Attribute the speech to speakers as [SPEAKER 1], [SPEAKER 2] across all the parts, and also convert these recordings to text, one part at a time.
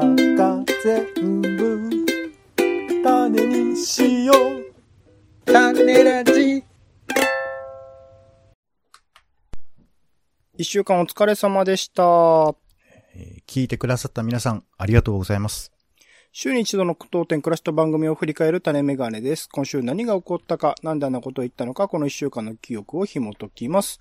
[SPEAKER 1] 中全部種にしよう種ラジ
[SPEAKER 2] 一週間お疲れ様でした。
[SPEAKER 3] 聞いてくださった皆さん、ありがとうございます。
[SPEAKER 2] 週に一度の苦闘点暮らしと番組を振り返る種メガネです。今週何が起こったか、なんであんなことを言ったのか、この一週間の記憶を紐解きます。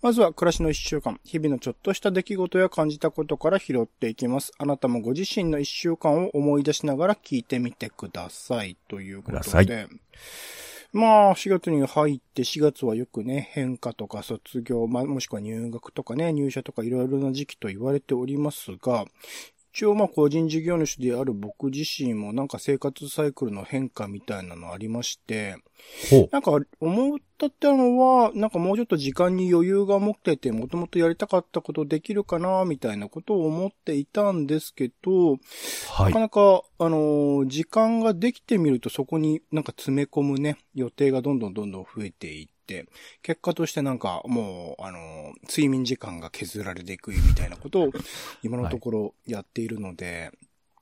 [SPEAKER 2] まずは暮らしの一週間、日々のちょっとした出来事や感じたことから拾っていきます。あなたもご自身の一週間を思い出しながら聞いてみてください。ということで。まあ、4月に入って、4月はよくね、変化とか卒業、まあ、もしくは入学とかね、入社とかいろいろな時期と言われておりますが、一応まあ個人事業主である僕自身もなんか生活サイクルの変化みたいなのありまして。なんか思ったってのは、なんかもうちょっと時間に余裕が持ってて、もともとやりたかったことできるかな、みたいなことを思っていたんですけど、
[SPEAKER 3] は
[SPEAKER 2] ないか。なか、あのー時間ができてみるとそこになんか詰め込むね、予定がどんどんどんどん増えていって、結果としてなんかもう、あのー睡眠時間が削られていくみたいなことを 今のところやっているので、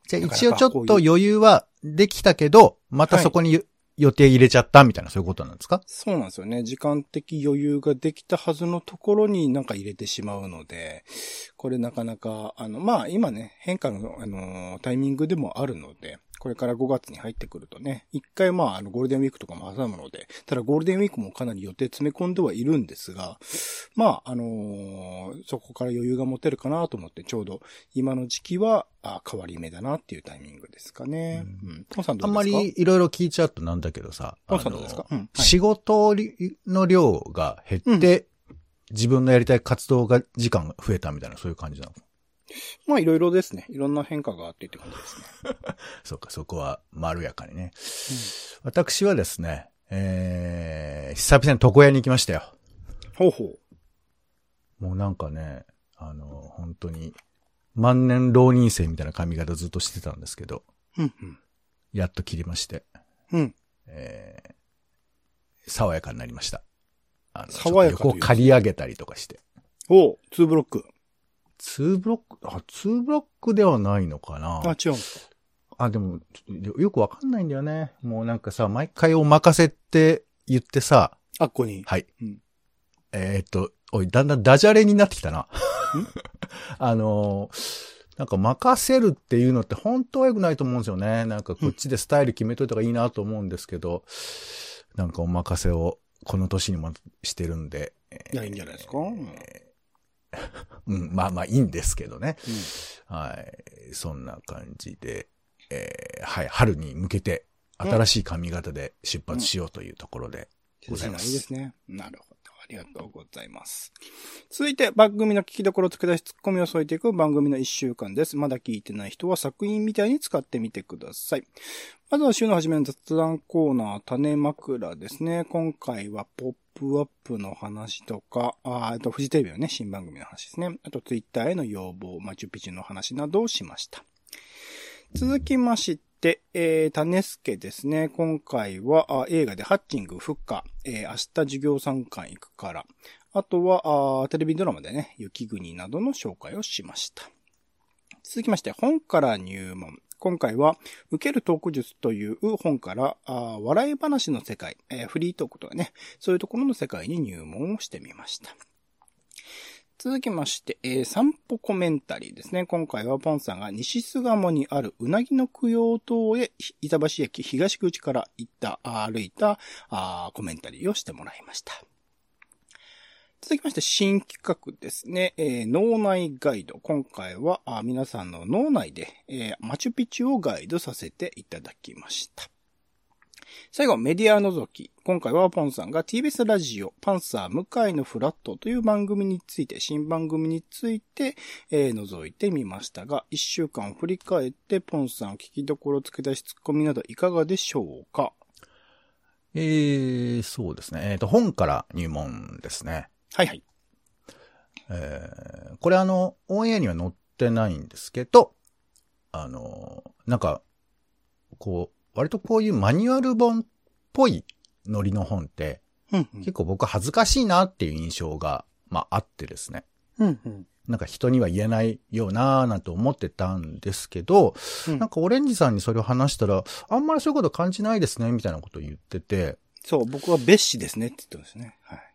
[SPEAKER 3] じゃ一応ちょっと余裕はできたけど、またそこに予定入れちゃったみたいな、そういうことなんですか？
[SPEAKER 2] そうなんですよね。時間的余裕ができたはずのところになんか入れてしまうので、これなかなか、あの、まあ今ね、変化の、あの、タイミングでもあるので、これから5月に入ってくるとね、一回まあ、あの、ゴールデンウィークとかも挟むので、ただゴールデンウィークもかなり予定詰め込んではいるんですが、まあ、あのーそこから余裕が持てるかなと思って、ちょうど今の時期は、あ変わり目だなっていうタイミングですかね。うん。ポンさんど
[SPEAKER 3] あ
[SPEAKER 2] うんですか？
[SPEAKER 3] まりいろいろ聞いちゃうとなんだけどさ、
[SPEAKER 2] ポンさんどうですか？うん。はい
[SPEAKER 3] 仕事の量が減って、自分のやりたい活動が、時間が増えたみたいな、そういう感じなの？
[SPEAKER 2] まあいろいろですね。いろんな変化があってって感じですね。
[SPEAKER 3] そうか、そこはまろやかにね。私はですね、えー、久々に床屋に行きましたよ。
[SPEAKER 2] ほうほう。
[SPEAKER 3] もうなんかね、あの、本当に、万年浪人生みたいな髪型ずっとしてたんですけど、
[SPEAKER 2] うん、
[SPEAKER 3] やっと切りまして、
[SPEAKER 2] うん。うん。
[SPEAKER 3] えー、爽やかになりました。あの、
[SPEAKER 2] 爽やか
[SPEAKER 3] 横を刈り上げたりとかして。
[SPEAKER 2] おう、ツーブロック。
[SPEAKER 3] 2ブロック、あ、2ブロックではないのかな
[SPEAKER 2] あ、違うんですか？
[SPEAKER 3] あ、でも、よくわかんないんだよね。もうなんかさ、毎回お任せって言ってさ、
[SPEAKER 2] あっこに？
[SPEAKER 3] はい。
[SPEAKER 2] うん
[SPEAKER 3] えーっと、おい、だんだんダジャレになってきたな。あのーなんか任せるっていうのって本当は良くないと思うんですよね。なんかこっちでスタイル決めといた方がいいなと思うんですけど、なんかお任せをこの年にもしてるんで。
[SPEAKER 2] いや、いいんじゃないですか？うん。
[SPEAKER 3] うん、まあまあいいんですけどね。はい。そんな感じで、えーはい、春に向けて新しい髪型で出発しようというところでございます。
[SPEAKER 2] いいですね。なるほど。ありがとうございます。続いて、番組の聞きどころを付け出しツッコミを添えていく番組の一週間です。まだ聞いてない人は作品みたいに使ってみてください。まずは週の初めの雑談コーナー、種枕ですね。今回はポップアップの話とか、ああと、フジテレビのね、新番組の話ですね。あと、ツイッターへの要望、マチュピチュの話などをしました。続きまして、えー、種助ですね。今回はあ映画でハッチング、フッカ、えー、明日授業参観行くから。あとはあ、テレビドラマでね、雪国などの紹介をしました。続きまして、本から入門。今回は、受けるトーク術という本から、あ笑い話の世界、えーフリートークとかね、そういうところの世界に入門をしてみました。続きまして、えー散歩コメンタリーですね。今回はポンさんが西巣鴨にあるうなぎの供養塔へ板橋駅東口から行った、歩いたあコメンタリーをしてもらいました。続きまして、新企画ですね。えー脳内ガイド。今回は皆さんの脳内で、えーマチュピチュをガイドさせていただきました。最後、メディア覗き。今回はポンさんが TBS ラジオ、パンサー向井のフラットという番組について、新番組について、えー覗いてみましたが、一週間振り返って、ポンさん聞きどころ付け出しツッコミなどいかがでしょうか？
[SPEAKER 3] えー、そうですね。えっ、と、本から入門ですね。
[SPEAKER 2] はいはい。
[SPEAKER 3] えー、これあの、オンエアには載ってないんですけど、あの、なんか、こう、割とこういうマニュアル本っぽいノリの本って、
[SPEAKER 2] うんうん
[SPEAKER 3] 結構僕恥ずかしいなっていう印象が、まああってですね。
[SPEAKER 2] うんうん。
[SPEAKER 3] なんか人には言えないようなーなんて思ってたんですけど、
[SPEAKER 2] うん
[SPEAKER 3] なんかオレンジさんにそれを話したら、あんまりそういうこと感じないですね、みたいなことを言ってて、
[SPEAKER 2] そう、僕は別紙ですねって言ってますね。はい。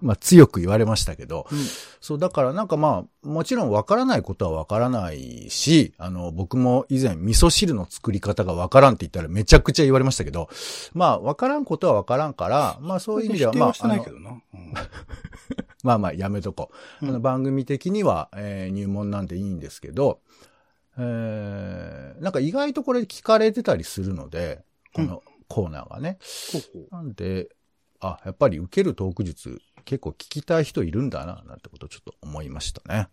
[SPEAKER 3] まあ強く言われましたけど、
[SPEAKER 2] うん
[SPEAKER 3] そう、だからなんかまあ、もちろんわからないことはわからないし、あの、僕も以前味噌汁の作り方がわからんって言ったらめちゃくちゃ言われましたけど、まあ、わからんことはわからんから、まあそういう意味では、まあ
[SPEAKER 2] し、てけどな。うん
[SPEAKER 3] まあまあやめとこう。
[SPEAKER 2] うん
[SPEAKER 3] あの番組的には、えー入門なんでいいんですけど、えー、なんか意外とこれ聞かれてたりするので、このコーナーがね。
[SPEAKER 2] ほうほう
[SPEAKER 3] なんで、あ、やっぱり受けるトーク術結構聞きたい人いるんだな、なんてことをちょっと思いましたね。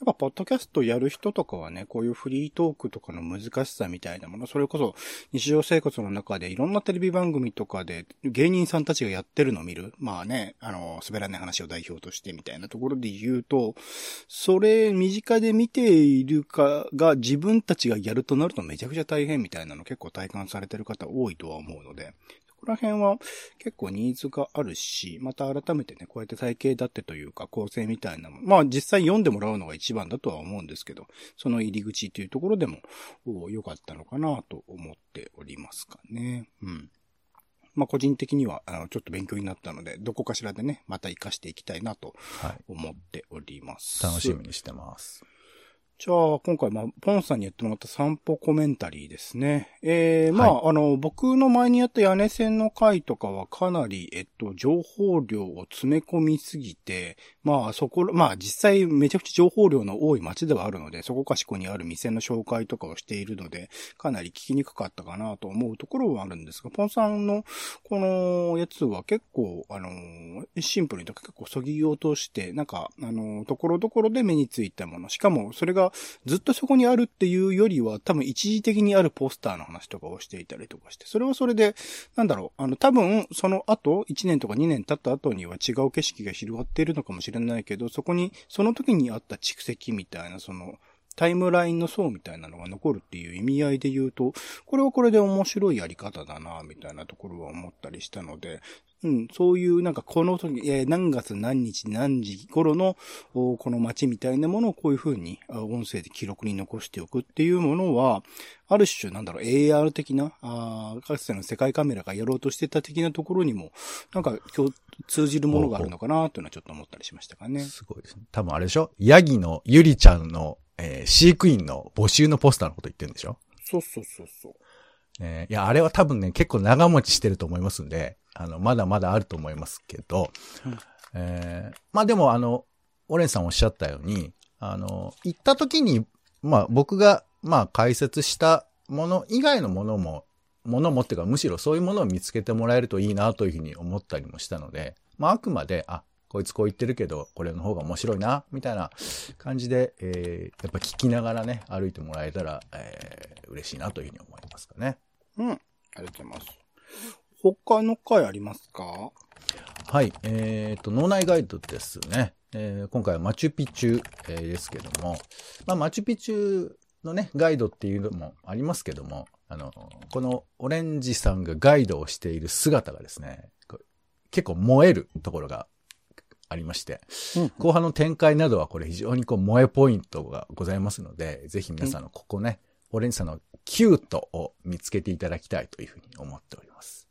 [SPEAKER 2] やっぱ、ポッドキャストやる人とかはね、こういうフリートークとかの難しさみたいなもの、それこそ日常生活の中でいろんなテレビ番組とかで芸人さんたちがやってるのを見る。まあね、あの、滑らない話を代表としてみたいなところで言うと、それ身近で見ているかが自分たちがやるとなるとめちゃくちゃ大変みたいなの結構体感されてる方多いとは思うので、こら辺は結構ニーズがあるし、また改めてね、こうやって体系だってというか構成みたいなもの。まあ実際読んでもらうのが一番だとは思うんですけど、その入り口というところでもお良かったのかなと思っておりますかね。うん。まあ個人的にはあのちょっと勉強になったので、どこかしらでね、また活かしていきたいなと
[SPEAKER 3] はい。
[SPEAKER 2] 思っております。
[SPEAKER 3] 楽しみにしてます。
[SPEAKER 2] じゃあ、今回、まあ、ポンさんにやってもらった散歩コメンタリーですね。えー、まあ、あの、僕の前にやった屋根線の回とかはかなり、えっと、情報量を詰め込みすぎて、まあ、そこ、まあ、実際めちゃくちゃ情報量の多い街ではあるので、そこかしこにある店の紹介とかをしているので、かなり聞きにくかったかなと思うところはあるんですが、ポンさんのこのやつは結構、あの、シンプルにとか結構そぎ落として、なんか、あの、ところどころで目についたもの、しかもそれがずっとそこにあるっていうよりは、多分一時的にあるポスターの話とかをしていたりとかして、それはそれで、なんだろう、あの、多分、その後、1年とか2年経った後には違う景色が広がっているのかもしれないけど、そこに、その時にあった蓄積みたいな、その、タイムラインの層みたいなのが残るっていう意味合いで言うと、これはこれで面白いやり方だな、みたいなところは思ったりしたので、うん、そういうなんかこの時、えー何月何日何時頃のおこの街みたいなものをこういう風にあ音声で記録に残しておくっていうものは、ある種なんだろう、AR 的な、あーかつての世界カメラがやろうとしてた的なところにも、なんか今日通じるものがあるのかなというのはちょっと思ったりしましたかね。
[SPEAKER 3] すごいですね。多分あれでしょ？ヤギのゆりちゃんの、えー飼育員の募集のポスターのこと言ってるんでしょ？
[SPEAKER 2] そうそうそうそう。
[SPEAKER 3] えーいや、あれは多分ね、結構長持ちしてると思いますんで、あの、まだまだあると思いますけど、
[SPEAKER 2] うん
[SPEAKER 3] えーまあでもあの、オレンさんおっしゃったように、あの、行った時に、まあ僕が、まあ解説したもの以外のものも、ものもっていうか、むしろそういうものを見つけてもらえるといいなというふうに思ったりもしたので、まああくまで、あ、こいつこう言ってるけど、これの方が面白いな、みたいな感じで、えーやっぱ聞きながらね、歩いてもらえたら、えー嬉しいなというふうに思いますかね。
[SPEAKER 2] うん。ありがとうございます。他の回ありますか？
[SPEAKER 3] はい。えっ、と、脳内ガイドですね。えー今回はマチュピチュ、えーですけども、まあ、マチュピチュのね、ガイドっていうのもありますけども、あの、このオレンジさんがガイドをしている姿がですね、結構燃えるところがありまして、
[SPEAKER 2] うん
[SPEAKER 3] 後半の展開などはこれ非常にこう萌えポイントがございますので、ぜひ皆さんのここね、オレンジさんのキュートを見つけていただきたいというふうに思っております。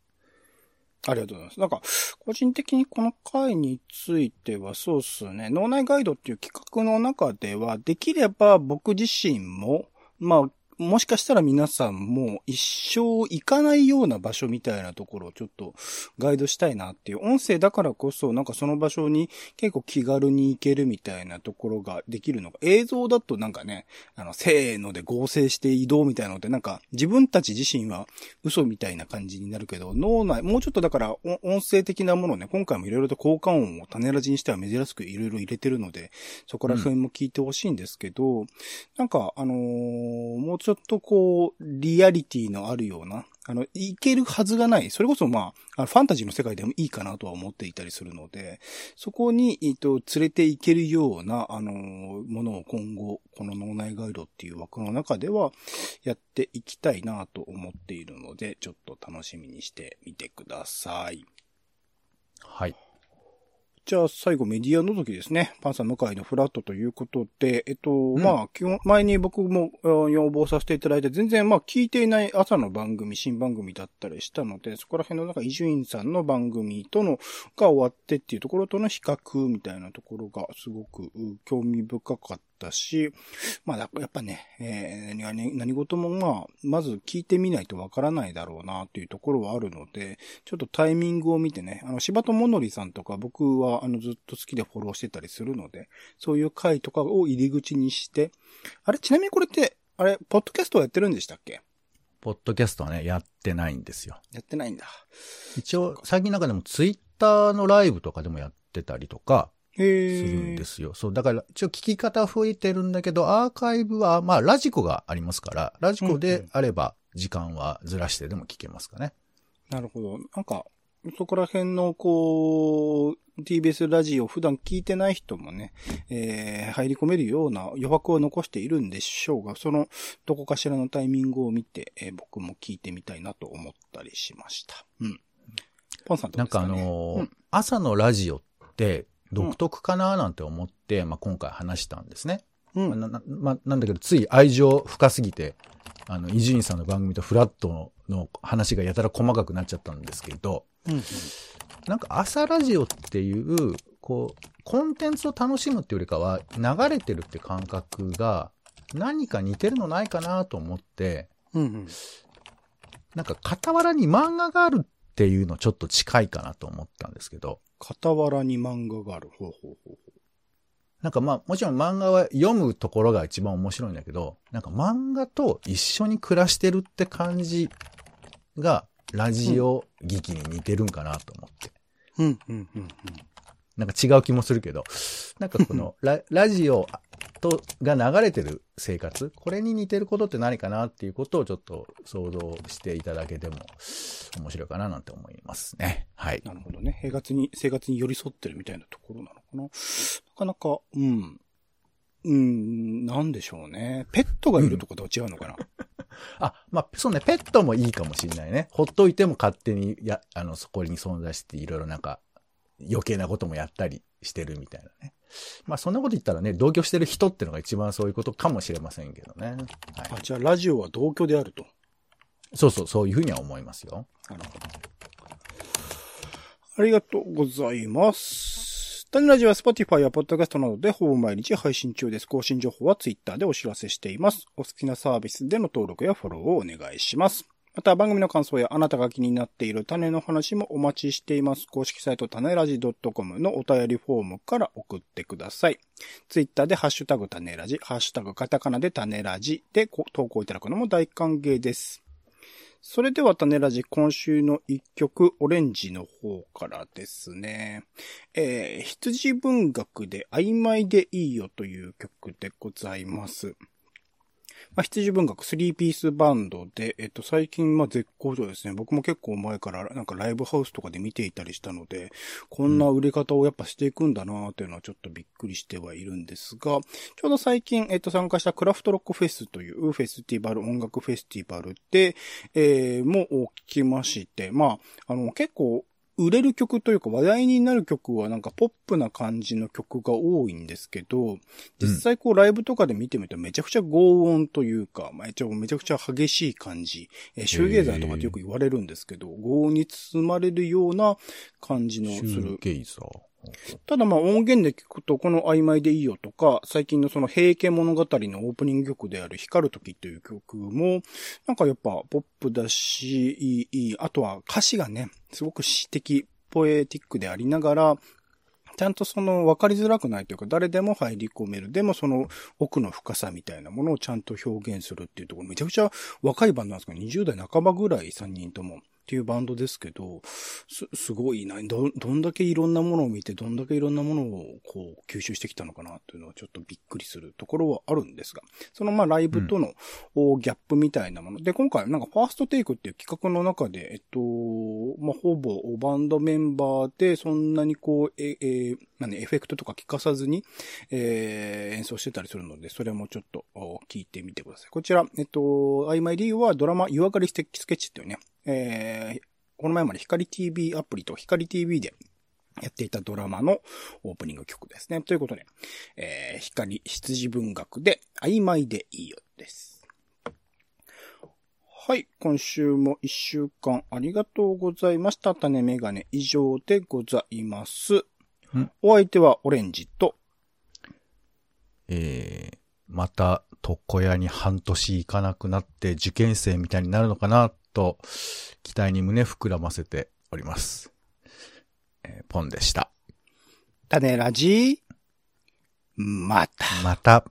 [SPEAKER 2] ありがとうございます。なんか、個人的にこの回についてはそうっすね。脳内ガイドっていう企画の中では、できれば僕自身も、まあ、もしかしたら皆さんも一生行かないような場所みたいなところをちょっとガイドしたいなっていう音声だからこそなんかその場所に結構気軽に行けるみたいなところができるのが映像だとなんかね、あの、せーので合成して移動みたいなのってなんか自分たち自身は嘘みたいな感じになるけど、脳内、もうちょっとだから音声的なものね、今回もいろいろと効果音を種ラジにしては珍しくいろいろ入れてるので、そこら辺も聞いてほしいんですけど、なんか、あのーもうちょっとこう、リアリティのあるような、あの、いけるはずがない。それこそまあ、ファンタジーの世界でもいいかなとは思っていたりするので、そこに、えっと、連れて行けるような、あのものを今後、この脳内ガイドっていう枠の中では、やっていきたいなと思っているので、ちょっと楽しみにしてみてください。
[SPEAKER 3] はい。
[SPEAKER 2] じゃあ最後メディア覗きですね。パンサー向井のフラットということで、えっと、
[SPEAKER 3] ん
[SPEAKER 2] まあ、基本、前に僕もあ要望させていただいて、全然まあ聞いていない朝の番組、新番組だったりしたので、そこら辺のなんか伊集院さんの番組との、が終わってっていうところとの比較みたいなところがすごくう興味深かったし、まあ、やっぱね、えー何何事もまあ、まず聞いてみないとわからないだろうなっていうところはあるので、ちょっとタイミングを見てね、あの、柴戸ものりさんとか僕はあのずっと好きでフォローしてたりするので、そういう回とかを入り口にして、あれ、ちなみにこれって、あれ、ポッドキャストはやってるんでしたっけ？
[SPEAKER 3] ポッドキャストはね、やってないんですよ。
[SPEAKER 2] やってないんだ。
[SPEAKER 3] 一応、最近なんかでもツイッターのライブとかでもやってたりとか
[SPEAKER 2] へ
[SPEAKER 3] するん
[SPEAKER 2] ー
[SPEAKER 3] ですよ。そう、だから一応聞き方増えてるんだけど、アーカイブは、まあラジコがありますから、ラジコであれば時間はずらしてでも聞けますかね。
[SPEAKER 2] なるほど。なんか、そこら辺の、こう、TBS ラジオ普段聞いてない人もね、えー、入り込めるような余白を残しているんでしょうが、その、どこかしらのタイミングを見て、えー僕も聞いてみたいなと思ったりしました。うん。ポンさんどう
[SPEAKER 3] なんかあのー
[SPEAKER 2] うん
[SPEAKER 3] 朝のラジオって独特かななんて思って、まあ今回話したんですね。
[SPEAKER 2] うん。
[SPEAKER 3] ななまあ、なんだけど、つい愛情深すぎて、あの、伊集院さんの番組とフラットの話がやたら細かくなっちゃったんですけど、
[SPEAKER 2] うん。
[SPEAKER 3] なんか朝ラジオっていう、こう、コンテンツを楽しむっていうよりかは、流れてるって感覚が、何か似てるのないかなと思って、
[SPEAKER 2] うん。うん。
[SPEAKER 3] なんか傍らに漫画があるっていうのちょっと近いかなと思ったんですけど、
[SPEAKER 2] 傍らに漫画がある。ほうほうほう
[SPEAKER 3] なんかまあ、もちろん漫画は読むところが一番面白いんだけど、なんか漫画と一緒に暮らしてるって感じが、ラジオ劇に似てるんかなと思って。
[SPEAKER 2] ほう。うん。うん。うん。
[SPEAKER 3] なんか違う気もするけど、なんかこの ララジオとが流れてる生活、これに似てることって何かなっていうことをちょっと想像していただけても面白いかななんて思いますね。はい。
[SPEAKER 2] なるほどね。生活に、生活に寄り添ってるみたいなところなのかな。なかなか、うん。うん、なんでしょうね。ペットがいるとかとは違うのかな。
[SPEAKER 3] あ、まあ、そうね、ペットもいいかもしれないね。ほっといても勝手に、や、あの、そこに存在していろいろなんか、余計なこともやったりしてるみたいなね。まあ、そんなこと言ったらね、同居してる人ってのが一番そういうことかもしれませんけどね。はい。
[SPEAKER 2] あ、じゃあラジオは同居であると。
[SPEAKER 3] そうそう、そういうふうには思いますよ。
[SPEAKER 2] なるほど。ありがとうございます。タネラジは Spotify や Podcast などでほぼ毎日配信中です。更新情報は Twitter でお知らせしています。お好きなサービスでの登録やフォローをお願いします。また番組の感想やあなたが気になっている種の話もお待ちしています。公式サイト種ラジ .com のお便りフォームから送ってください。ツイッターでハッシュタグ種ラジ、ハッシュタグカタカナで種ラジで投稿いただくのも大歓迎です。それでは種ラジ今週の一曲、オレンジの方からですね。えー、羊文学で曖昧でいいよという曲でございます。まあ、羊文学3ピースバンドで、えっと、最近、まあ、絶好調ですね。僕も結構前から、なんかライブハウスとかで見ていたりしたので、こんな売れ方をやっぱしていくんだなというのはちょっとびっくりしてはいるんですが、ちょうど最近、えっと、参加したクラフトロックフェスというフェスティバル、音楽フェスティバルで、えー、もう聞きまして、まあ、あの、結構、売れる曲というか話題になる曲はなんかポップな感じの曲が多いんですけど、実際こうライブとかで見てみるとめちゃくちゃ轟音というか、まあ、一応めちゃくちゃ激しい感じ、えーシューゲーザーとかってよく言われるんですけど、轟音に包まれるような感じのす
[SPEAKER 3] シュー
[SPEAKER 2] る
[SPEAKER 3] ゲイザー。
[SPEAKER 2] ただまあ音源で聞くと、この曖昧でいいよとか、最近のその平家物語のオープニング曲である光る時という曲も、なんかやっぱポップだし、いい、あとは歌詞がね、すごく詩的、ポエティックでありながら、ちゃんとその分かりづらくないというか、誰でも入り込める。でもその奥の深さみたいなものをちゃんと表現するっていうところ、めちゃくちゃ若いバンドなんですけど、20代半ばぐらい3人とも。っていうバンドですけど、す、すごいな。ど、どんだけいろんなものを見て、どんだけいろんなものをこう吸収してきたのかなっていうのはちょっとびっくりするところはあるんですが、そのまあライブとの、ギャップみたいなもの。で、今回なんかファーストテイクっていう企画の中で、えっと、まあほぼバンドメンバーでそんなにこう、え、えー、まあね、エフェクトとか聞かさずに、えー演奏してたりするので、それもちょっと聞いてみてください。こちら、えっと、曖昧 D はドラマ湯上がりステッキスケッチっていうね、えーこの前まで光 TV アプリと光 TV でやっていたドラマのオープニング曲ですね。ということで、えー、光羊文学で曖昧でいいよです。はい。今週も一週間ありがとうございました。種メガネ以上でございます。お相手はオレンジと、
[SPEAKER 3] えー、また、床屋に半年行かなくなって受験生みたいになるのかなと、期待に胸膨らませております。えーポンでした。
[SPEAKER 2] 種ラジまた。
[SPEAKER 3] また。